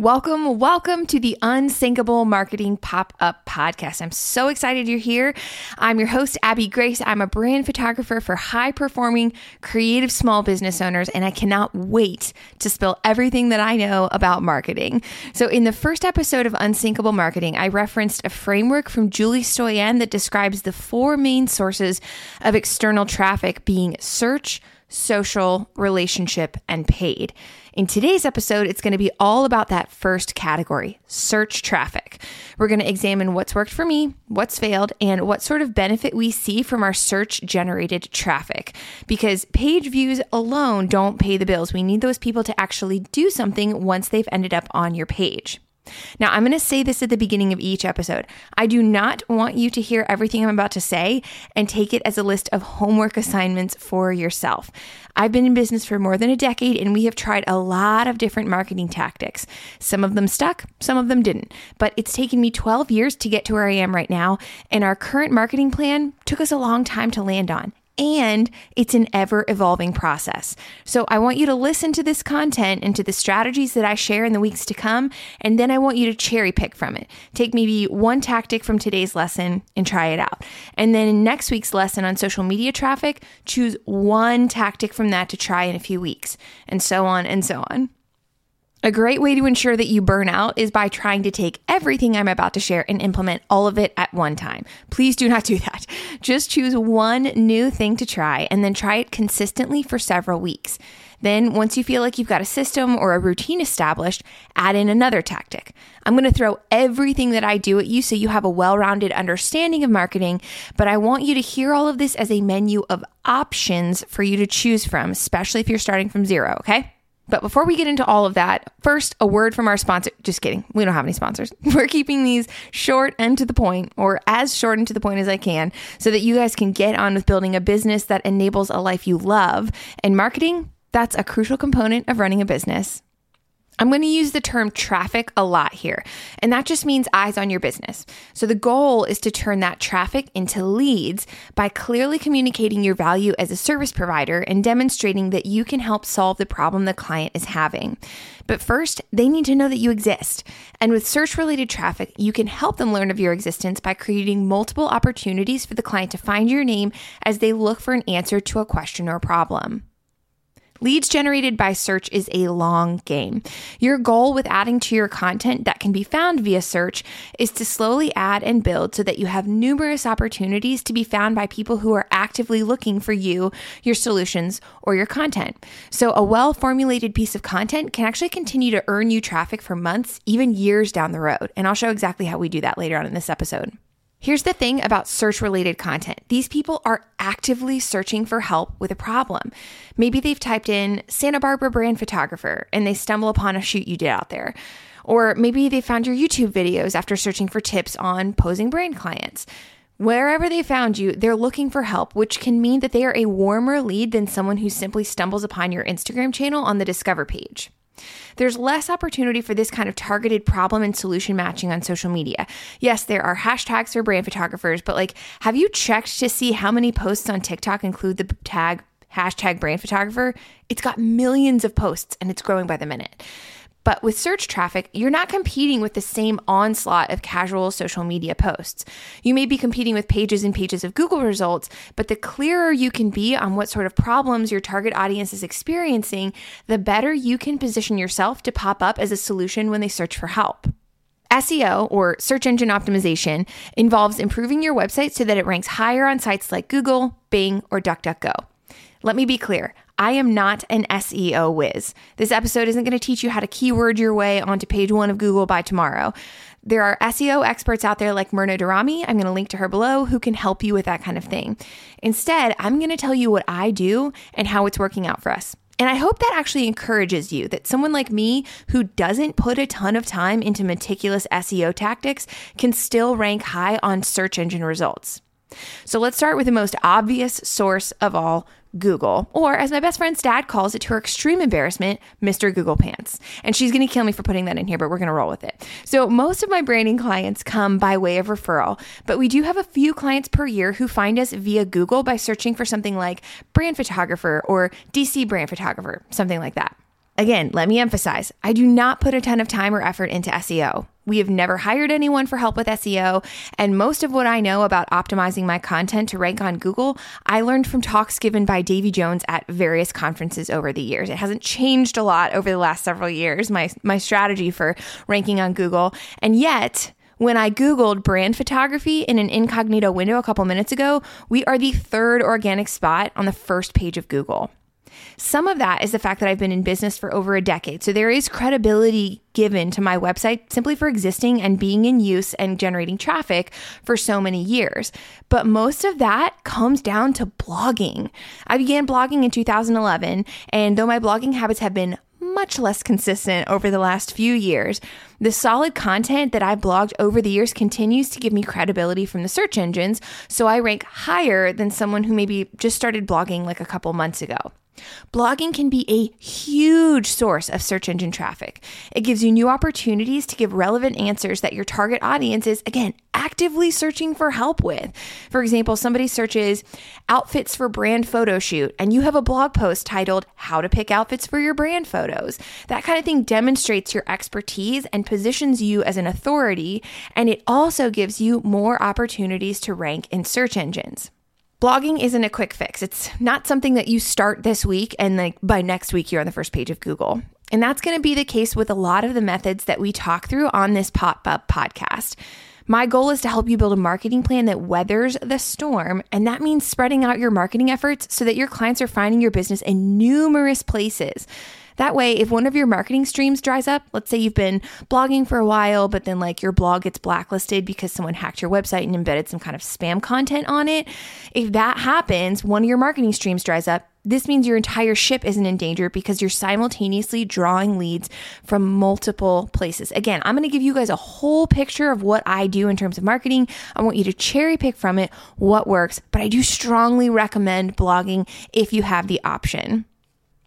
Welcome, welcome to the Unsinkable Marketing Pop Up Podcast. I'm so excited you're here. I'm your host, Abby Grace. I'm a brand photographer for high performing, creative small business owners, and I cannot wait to spill everything that I know about marketing. So, in the first episode of Unsinkable Marketing, I referenced a framework from Julie Stoian that describes the four main sources of external traffic being search, social, relationship, and paid. In today's episode, it's going to be all about that first category search traffic. We're going to examine what's worked for me, what's failed, and what sort of benefit we see from our search generated traffic. Because page views alone don't pay the bills. We need those people to actually do something once they've ended up on your page. Now, I'm going to say this at the beginning of each episode. I do not want you to hear everything I'm about to say and take it as a list of homework assignments for yourself. I've been in business for more than a decade and we have tried a lot of different marketing tactics. Some of them stuck, some of them didn't. But it's taken me 12 years to get to where I am right now, and our current marketing plan took us a long time to land on and it's an ever evolving process. So I want you to listen to this content and to the strategies that I share in the weeks to come, and then I want you to cherry pick from it. Take maybe one tactic from today's lesson and try it out. And then in next week's lesson on social media traffic, choose one tactic from that to try in a few weeks, and so on and so on. A great way to ensure that you burn out is by trying to take everything I'm about to share and implement all of it at one time. Please do not do that. Just choose one new thing to try and then try it consistently for several weeks. Then, once you feel like you've got a system or a routine established, add in another tactic. I'm going to throw everything that I do at you so you have a well rounded understanding of marketing, but I want you to hear all of this as a menu of options for you to choose from, especially if you're starting from zero, okay? But before we get into all of that, first, a word from our sponsor. Just kidding. We don't have any sponsors. We're keeping these short and to the point, or as short and to the point as I can, so that you guys can get on with building a business that enables a life you love. And marketing, that's a crucial component of running a business. I'm going to use the term traffic a lot here, and that just means eyes on your business. So the goal is to turn that traffic into leads by clearly communicating your value as a service provider and demonstrating that you can help solve the problem the client is having. But first, they need to know that you exist. And with search related traffic, you can help them learn of your existence by creating multiple opportunities for the client to find your name as they look for an answer to a question or problem. Leads generated by search is a long game. Your goal with adding to your content that can be found via search is to slowly add and build so that you have numerous opportunities to be found by people who are actively looking for you, your solutions, or your content. So, a well formulated piece of content can actually continue to earn you traffic for months, even years down the road. And I'll show exactly how we do that later on in this episode. Here's the thing about search related content these people are actively searching for help with a problem. Maybe they've typed in Santa Barbara brand photographer and they stumble upon a shoot you did out there. Or maybe they found your YouTube videos after searching for tips on posing brand clients. Wherever they found you, they're looking for help, which can mean that they are a warmer lead than someone who simply stumbles upon your Instagram channel on the Discover page. There's less opportunity for this kind of targeted problem and solution matching on social media. Yes, there are hashtags for brand photographers, but like, have you checked to see how many posts on TikTok include the tag hashtag brand photographer? It's got millions of posts and it's growing by the minute. But with search traffic, you're not competing with the same onslaught of casual social media posts. You may be competing with pages and pages of Google results, but the clearer you can be on what sort of problems your target audience is experiencing, the better you can position yourself to pop up as a solution when they search for help. SEO or search engine optimization involves improving your website so that it ranks higher on sites like Google, Bing, or DuckDuckGo. Let me be clear. I am not an SEO whiz. This episode isn't going to teach you how to keyword your way onto page one of Google by tomorrow. There are SEO experts out there like Myrna Daramy, I'm going to link to her below, who can help you with that kind of thing. Instead, I'm going to tell you what I do and how it's working out for us. And I hope that actually encourages you that someone like me who doesn't put a ton of time into meticulous SEO tactics can still rank high on search engine results. So let's start with the most obvious source of all Google, or as my best friend's dad calls it to her extreme embarrassment, Mr. Google Pants. And she's going to kill me for putting that in here, but we're going to roll with it. So, most of my branding clients come by way of referral, but we do have a few clients per year who find us via Google by searching for something like brand photographer or DC brand photographer, something like that. Again, let me emphasize I do not put a ton of time or effort into SEO. We have never hired anyone for help with SEO. And most of what I know about optimizing my content to rank on Google, I learned from talks given by Davey Jones at various conferences over the years. It hasn't changed a lot over the last several years, my, my strategy for ranking on Google. And yet, when I Googled brand photography in an incognito window a couple minutes ago, we are the third organic spot on the first page of Google. Some of that is the fact that I've been in business for over a decade. So there is credibility given to my website simply for existing and being in use and generating traffic for so many years. But most of that comes down to blogging. I began blogging in 2011, and though my blogging habits have been much less consistent over the last few years. The solid content that I've blogged over the years continues to give me credibility from the search engines, so I rank higher than someone who maybe just started blogging like a couple months ago. Blogging can be a huge source of search engine traffic. It gives you new opportunities to give relevant answers that your target audience is, again, actively searching for help with. For example, somebody searches outfits for brand photo shoot, and you have a blog post titled How to Pick Outfits for Your Brand Photos. That kind of thing demonstrates your expertise and positions you as an authority, and it also gives you more opportunities to rank in search engines. Blogging isn't a quick fix. It's not something that you start this week and like by next week you're on the first page of Google. And that's going to be the case with a lot of the methods that we talk through on this pop up podcast. My goal is to help you build a marketing plan that weathers the storm, and that means spreading out your marketing efforts so that your clients are finding your business in numerous places. That way, if one of your marketing streams dries up, let's say you've been blogging for a while, but then like your blog gets blacklisted because someone hacked your website and embedded some kind of spam content on it. If that happens, one of your marketing streams dries up, this means your entire ship isn't in danger because you're simultaneously drawing leads from multiple places. Again, I'm going to give you guys a whole picture of what I do in terms of marketing. I want you to cherry pick from it what works, but I do strongly recommend blogging if you have the option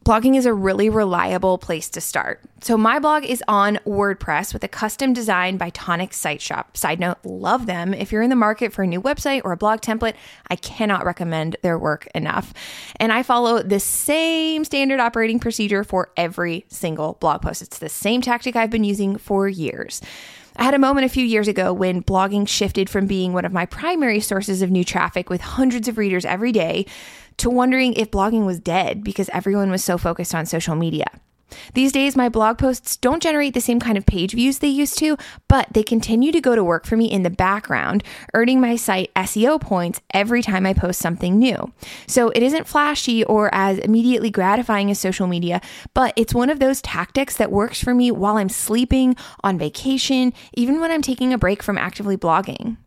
blogging is a really reliable place to start. So, my blog is on WordPress with a custom design by Tonic Site Shop. Side note, love them. If you're in the market for a new website or a blog template, I cannot recommend their work enough. And I follow the same standard operating procedure for every single blog post. It's the same tactic I've been using for years. I had a moment a few years ago when blogging shifted from being one of my primary sources of new traffic with hundreds of readers every day to wondering if blogging was dead because everyone was so focused on social media. These days, my blog posts don't generate the same kind of page views they used to, but they continue to go to work for me in the background, earning my site SEO points every time I post something new. So it isn't flashy or as immediately gratifying as social media, but it's one of those tactics that works for me while I'm sleeping, on vacation, even when I'm taking a break from actively blogging.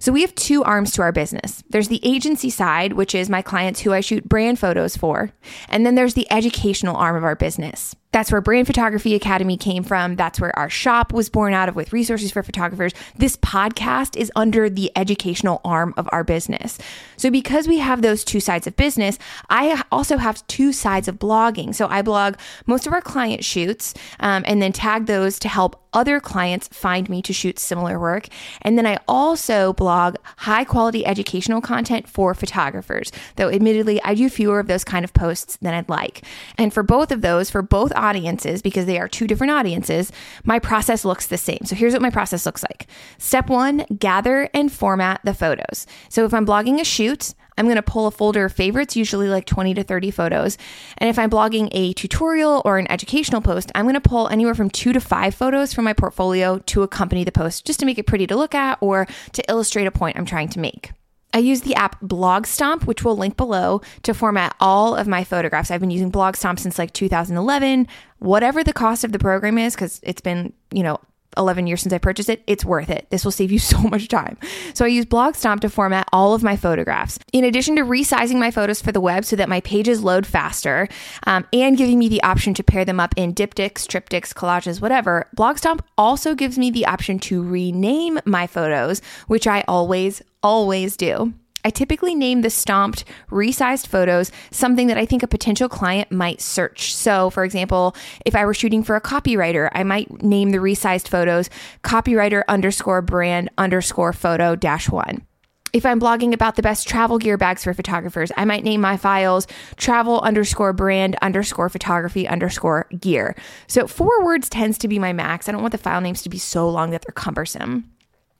So we have two arms to our business. There's the agency side, which is my clients who I shoot brand photos for. And then there's the educational arm of our business. That's where Brand Photography Academy came from. That's where our shop was born out of with resources for photographers. This podcast is under the educational arm of our business. So, because we have those two sides of business, I also have two sides of blogging. So, I blog most of our client shoots um, and then tag those to help other clients find me to shoot similar work. And then I also blog high quality educational content for photographers, though admittedly, I do fewer of those kind of posts than I'd like. And for both of those, for both audiences, because they are two different audiences, my process looks the same. So here's what my process looks like. Step one, gather and format the photos. So if I'm blogging a shoot, I'm going to pull a folder of favorites, usually like 20 to 30 photos. And if I'm blogging a tutorial or an educational post, I'm going to pull anywhere from two to five photos from my portfolio to accompany the post just to make it pretty to look at or to illustrate a point I'm trying to make. I use the app Blogstomp, which we'll link below, to format all of my photographs. I've been using Blogstomp since like 2011. Whatever the cost of the program is, because it's been, you know, 11 years since I purchased it, it's worth it. This will save you so much time. So I use Blogstomp to format all of my photographs. In addition to resizing my photos for the web so that my pages load faster um, and giving me the option to pair them up in diptychs, triptychs, collages, whatever, Blogstomp also gives me the option to rename my photos, which I always, always do. I typically name the stomped, resized photos something that I think a potential client might search. So, for example, if I were shooting for a copywriter, I might name the resized photos copywriter underscore brand underscore photo dash one. if I'm blogging about the best travel gear bags for photographers, I might name my files travel underscore brand underscore photography underscore gear. So four words tends to be my max. I don't want the file names to be so long that they're cumbersome.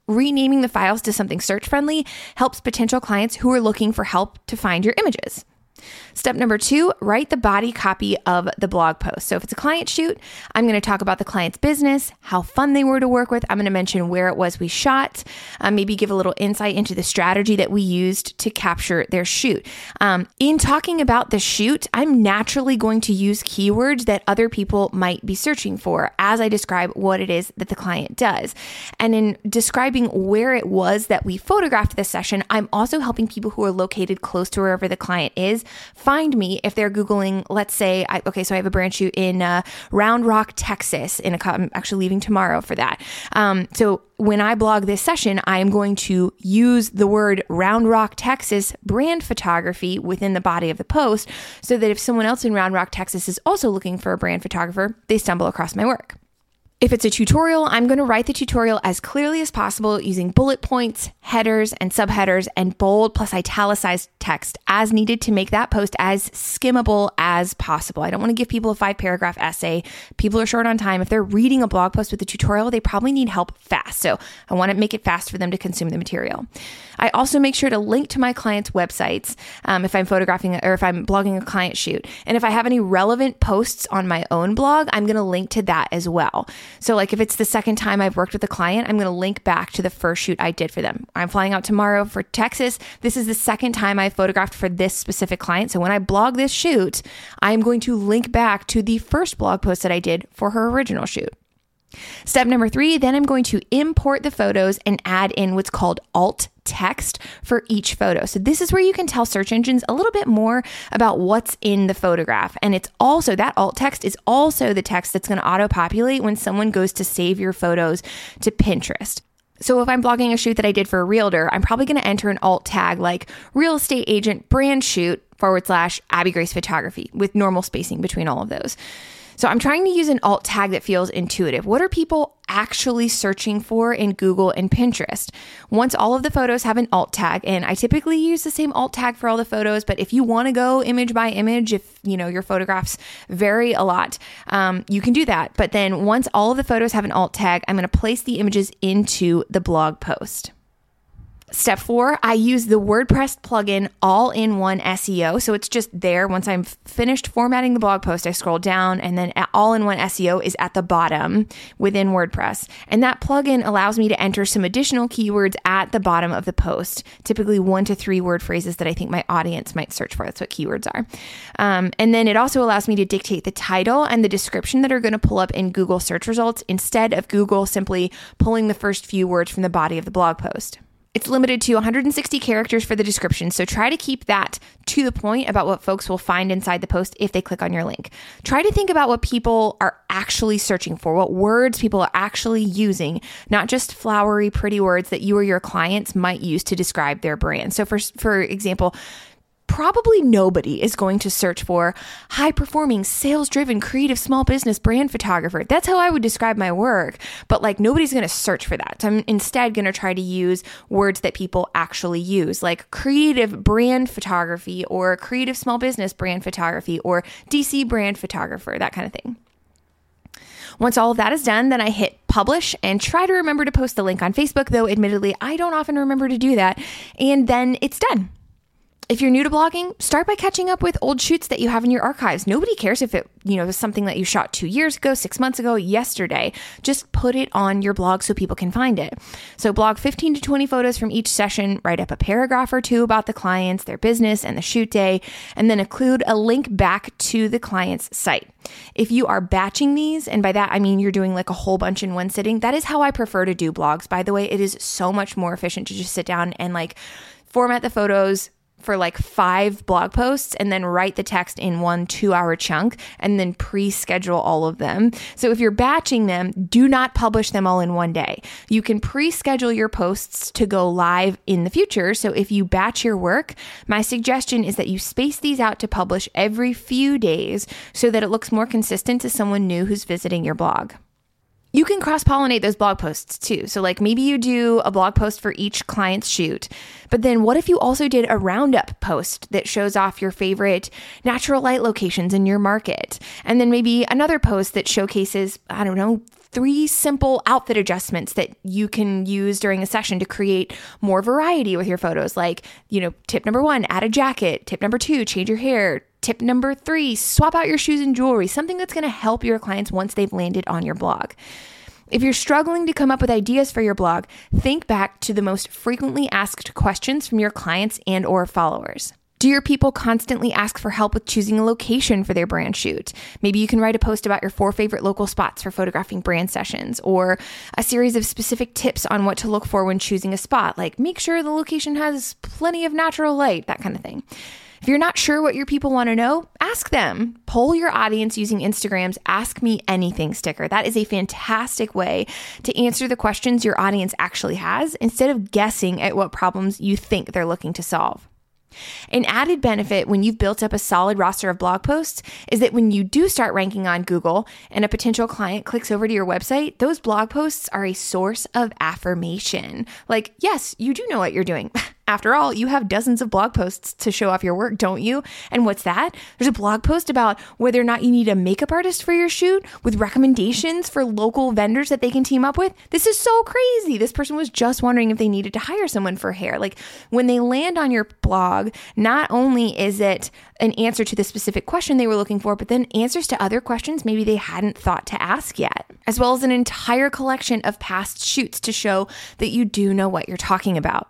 Renaming the files to something search friendly helps potential clients who are looking for help to find your images. Step number two, write the body copy of the blog post. So if it's a client shoot, I'm going to talk about the client's business, how fun they were to work with. I'm going to mention where it was we shot, uh, maybe give a little insight into the strategy that we used to capture their shoot. Um, in talking about the shoot, I'm naturally going to use keywords that other people might be searching for as I describe what it is that the client does. And in describing where it was that we photographed this session, I'm also helping people who are located close to wherever the client is find me if they're Googling, let's say, I, okay, so I have a brand shoot in uh, Round Rock, Texas. In a, I'm actually leaving tomorrow for that. Um, so when I blog this session, I am going to use the word Round Rock, Texas brand photography within the body of the post so that if someone else in Round Rock, Texas is also looking for a brand photographer, they stumble across my work. If it's a tutorial, I'm going to write the tutorial as clearly as possible using bullet points, headers, and subheaders, and bold plus italicized text as needed to make that post as skimmable as possible. I don't want to give people a five paragraph essay. People are short on time. If they're reading a blog post with a tutorial, they probably need help fast. So I want to make it fast for them to consume the material. I also make sure to link to my clients' websites um, if I'm photographing or if I'm blogging a client shoot. And if I have any relevant posts on my own blog, I'm going to link to that as well. So, like if it's the second time I've worked with a client, I'm going to link back to the first shoot I did for them. I'm flying out tomorrow for Texas. This is the second time I photographed for this specific client. So, when I blog this shoot, I'm going to link back to the first blog post that I did for her original shoot. Step number three, then I'm going to import the photos and add in what's called alt text for each photo. So this is where you can tell search engines a little bit more about what's in the photograph. And it's also that alt text is also the text that's going to auto populate when someone goes to save your photos to Pinterest. So if I'm blogging a shoot that I did for a realtor, I'm probably going to enter an alt tag like real estate agent brand shoot forward slash Abby Grace photography with normal spacing between all of those. So I'm trying to use an alt tag that feels intuitive. What are people actually searching for in Google and Pinterest? Once all of the photos have an alt tag, and I typically use the same alt tag for all the photos, but if you want to go image by image, if you know your photographs vary a lot, um, you can do that. But then once all of the photos have an alt tag, I'm going to place the images into the blog post. Step four, I use the WordPress plugin all in one SEO. So it's just there. Once I'm finished formatting the blog post, I scroll down and then all in one SEO is at the bottom within WordPress. And that plugin allows me to enter some additional keywords at the bottom of the post, typically one to three word phrases that I think my audience might search for. That's what keywords are. Um, and then it also allows me to dictate the title and the description that are going to pull up in Google search results instead of Google simply pulling the first few words from the body of the blog post. It's limited to 160 characters for the description, so try to keep that to the point about what folks will find inside the post if they click on your link. Try to think about what people are actually searching for, what words people are actually using, not just flowery, pretty words that you or your clients might use to describe their brand. So, for, for example, probably nobody is going to search for high performing, sales driven, creative small business brand photographer. That's how I would describe my work. But like nobody's going to search for that. So I'm instead going to try to use words that people actually use, like creative brand photography or creative small business brand photography or DC brand photographer, that kind of thing. Once all of that is done, then I hit publish and try to remember to post the link on Facebook, though admittedly, I don't often remember to do that. And then it's done. If you're new to blogging, start by catching up with old shoots that you have in your archives. Nobody cares if it, you know, was something that you shot 2 years ago, 6 months ago, yesterday. Just put it on your blog so people can find it. So blog 15 to 20 photos from each session, write up a paragraph or two about the clients, their business, and the shoot day, and then include a link back to the client's site. If you are batching these, and by that I mean you're doing like a whole bunch in one sitting, that is how I prefer to do blogs. By the way, it is so much more efficient to just sit down and like format the photos, for like five blog posts and then write the text in one two hour chunk and then pre schedule all of them. So if you're batching them, do not publish them all in one day. You can pre schedule your posts to go live in the future. So if you batch your work, my suggestion is that you space these out to publish every few days so that it looks more consistent to someone new who's visiting your blog. You can cross pollinate those blog posts too. So, like maybe you do a blog post for each client's shoot, but then what if you also did a roundup post that shows off your favorite natural light locations in your market? And then maybe another post that showcases, I don't know, three simple outfit adjustments that you can use during a session to create more variety with your photos. Like, you know, tip number one, add a jacket. Tip number two, change your hair. Tip number three, swap out your shoes and jewelry, something that's going to help your clients once they've landed on your blog. If you're struggling to come up with ideas for your blog, think back to the most frequently asked questions from your clients and or followers. Do your people constantly ask for help with choosing a location for their brand shoot? Maybe you can write a post about your four favorite local spots for photographing brand sessions or a series of specific tips on what to look for when choosing a spot, like make sure the location has plenty of natural light, that kind of thing. If you're not sure what your people want to know, ask them. Poll your audience using Instagram's Ask Me Anything sticker. That is a fantastic way to answer the questions your audience actually has instead of guessing at what problems you think they're looking to solve. An added benefit when you've built up a solid roster of blog posts is that when you do start ranking on Google and a potential client clicks over to your website, those blog posts are a source of affirmation. Like, yes, you do know what you're doing. After all, you have dozens of blog posts to show off your work, don't you? And what's that? There's a blog post about whether or not you need a makeup artist for your shoot with recommendations for local vendors that they can team up with. This is so crazy. This person was just wondering if they needed to hire someone for hair. Like when they land on your blog, not only is it an answer to the specific question they were looking for, but then answers to other questions maybe they hadn't thought to ask yet, as well as an entire collection of past shoots to show that you do know what you're talking about.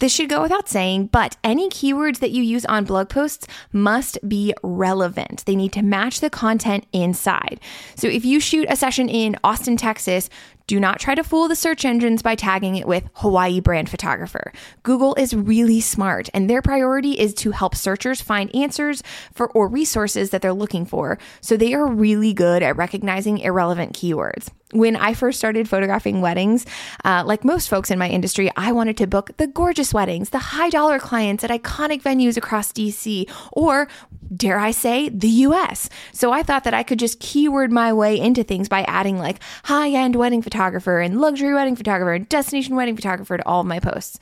This should go without saying, but any keywords that you use on blog posts must be relevant. They need to match the content inside. So if you shoot a session in Austin, Texas, do not try to fool the search engines by tagging it with Hawaii brand photographer. Google is really smart and their priority is to help searchers find answers for or resources that they're looking for. So they are really good at recognizing irrelevant keywords. When I first started photographing weddings, uh, like most folks in my industry, I wanted to book the gorgeous weddings, the high dollar clients at iconic venues across DC, or dare I say, the US. So I thought that I could just keyword my way into things by adding like high end wedding photographer and luxury wedding photographer and destination wedding photographer to all of my posts.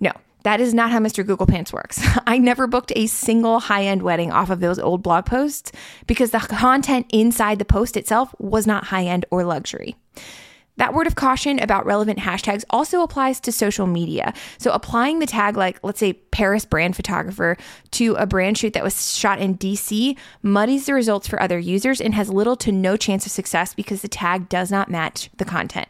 No, that is not how Mr. Google Pants works. I never booked a single high end wedding off of those old blog posts because the content inside the post itself was not high end or luxury. That word of caution about relevant hashtags also applies to social media. So, applying the tag, like let's say Paris brand photographer, to a brand shoot that was shot in DC muddies the results for other users and has little to no chance of success because the tag does not match the content.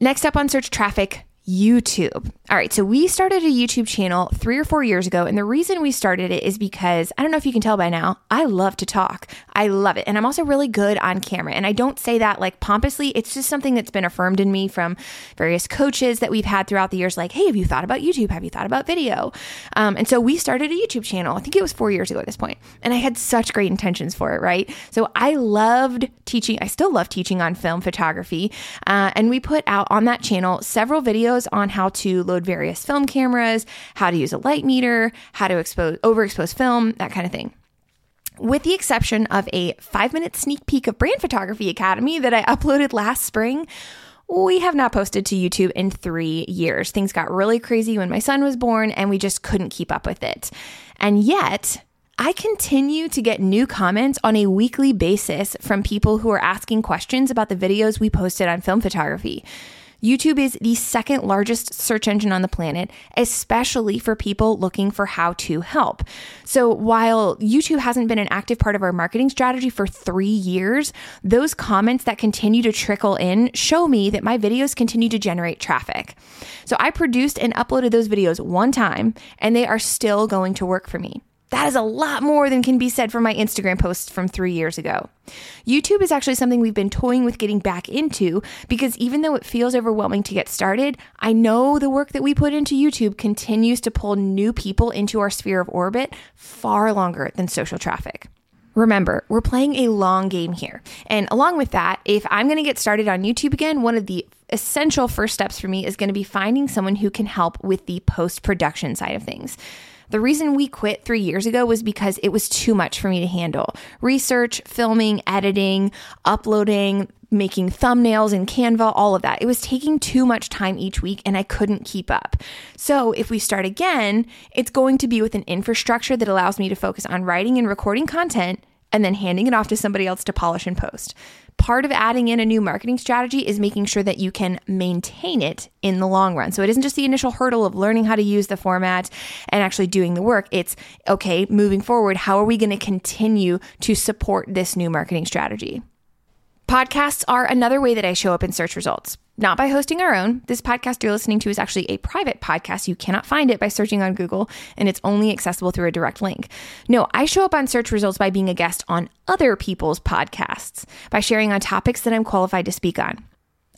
Next up on search traffic, YouTube. All right, so we started a YouTube channel three or four years ago. And the reason we started it is because I don't know if you can tell by now, I love to talk. I love it. And I'm also really good on camera. And I don't say that like pompously, it's just something that's been affirmed in me from various coaches that we've had throughout the years like, hey, have you thought about YouTube? Have you thought about video? Um, and so we started a YouTube channel. I think it was four years ago at this point, And I had such great intentions for it, right? So I loved teaching, I still love teaching on film photography. Uh, and we put out on that channel several videos videos on how to load various film cameras, how to use a light meter, how to expose overexpose film, that kind of thing with the exception of a five minute sneak peek of Brand Photography Academy that I uploaded last spring. We have not posted to YouTube in three years. Things got really crazy when my son was born, and we just couldn't keep up with it. And yet, I continue to get new comments on a weekly basis from people who are asking questions about the videos we posted on film photography. YouTube is the second largest search engine on the planet, especially for people looking for how to help. So while YouTube hasn't been an active part of our marketing strategy for three years, those comments that continue to trickle in show me that my videos continue to generate traffic. So I produced and uploaded those videos one time, and they are still going to work for me. That is a lot more than can be said for my Instagram posts from three years ago. YouTube is actually something we've been toying with getting back into because even though it feels overwhelming to get started, I know the work that we put into YouTube continues to pull new people into our sphere of orbit far longer than social traffic. Remember, we're playing a long game here. And along with that, if I'm going to get started on YouTube again, one of the essential first steps for me is going to be finding someone who can help with the post production side of things. The reason we quit three years ago was because it was too much for me to handle. Research, filming, editing, uploading, making thumbnails in Canva, all of that. It was taking too much time each week and I couldn't keep up. So, if we start again, it's going to be with an infrastructure that allows me to focus on writing and recording content and then handing it off to somebody else to polish and post. Part of adding in a new marketing strategy is making sure that you can maintain it in the long run. So it isn't just the initial hurdle of learning how to use the format and actually doing the work. It's okay, moving forward, how are we going to continue to support this new marketing strategy? Podcasts are another way that I show up in search results. Not by hosting our own. This podcast you're listening to is actually a private podcast. You cannot find it by searching on Google, and it's only accessible through a direct link. No, I show up on search results by being a guest on other people's podcasts, by sharing on topics that I'm qualified to speak on.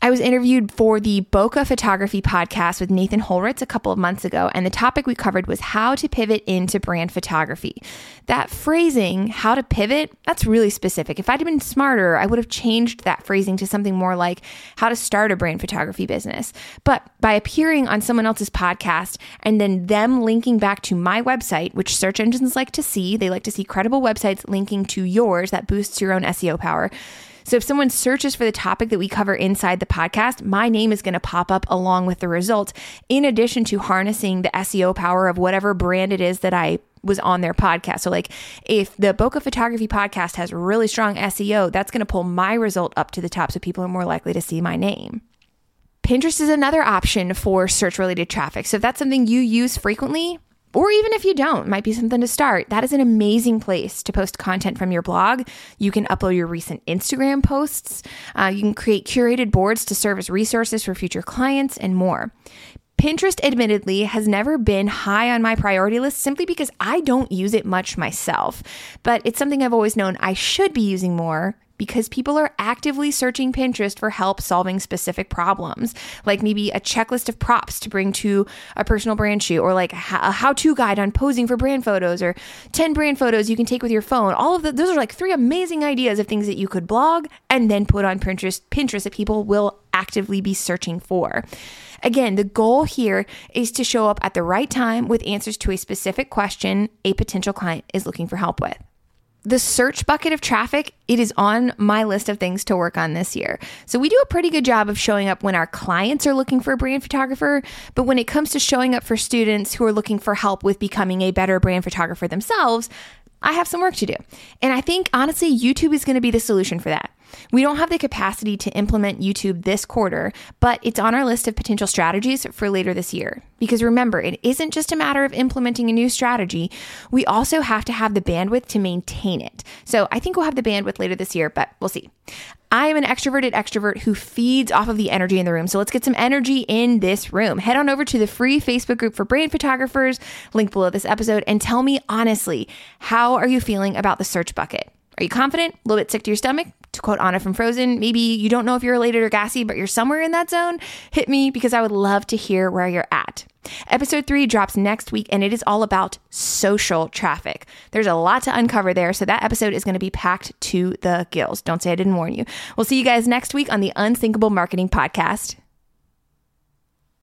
I was interviewed for the Bokeh Photography podcast with Nathan Holritz a couple of months ago, and the topic we covered was how to pivot into brand photography. That phrasing, how to pivot, that's really specific. If I'd been smarter, I would have changed that phrasing to something more like how to start a brand photography business. But by appearing on someone else's podcast and then them linking back to my website, which search engines like to see, they like to see credible websites linking to yours that boosts your own SEO power so if someone searches for the topic that we cover inside the podcast, my name is going to pop up along with the result, in addition to harnessing the SEO power of whatever brand it is that I was on their podcast. So, like, if the Bokeh Photography podcast has really strong SEO, that's going to pull my result up to the top so people are more likely to see my name. Pinterest is another option for search related traffic. So, if that's something you use frequently, or even if you don't, might be something to start. That is an amazing place to post content from your blog. You can upload your recent Instagram posts. Uh, you can create curated boards to serve as resources for future clients and more. Pinterest, admittedly, has never been high on my priority list simply because I don't use it much myself. But it's something I've always known I should be using more because people are actively searching Pinterest for help solving specific problems, like maybe a checklist of props to bring to a personal brand shoot, or like a how to guide on posing for brand photos, or 10 brand photos you can take with your phone. All of the, those are like three amazing ideas of things that you could blog and then put on Pinterest, Pinterest that people will actively be searching for. Again, the goal here is to show up at the right time with answers to a specific question a potential client is looking for help with the search bucket of traffic, it is on my list of things to work on this year. So we do a pretty good job of showing up when our clients are looking for a brand photographer, but when it comes to showing up for students who are looking for help with becoming a better brand photographer themselves, I have some work to do. And I think honestly, YouTube is going to be the solution for that. We don't have the capacity to implement YouTube this quarter, but it's on our list of potential strategies for later this year. Because remember, it isn't just a matter of implementing a new strategy, we also have to have the bandwidth to maintain it. So I think we'll have the bandwidth later this year, but we'll see. I am an extroverted extrovert who feeds off of the energy in the room. So let's get some energy in this room. Head on over to the free Facebook group for brand photographers, link below this episode, and tell me honestly, how are you feeling about the search bucket? Are you confident? A little bit sick to your stomach? To quote Anna from Frozen, maybe you don't know if you're elated or gassy, but you're somewhere in that zone. Hit me because I would love to hear where you're at. Episode three drops next week and it is all about social traffic. There's a lot to uncover there, so that episode is going to be packed to the gills. Don't say I didn't warn you. We'll see you guys next week on the Unsinkable Marketing Podcast.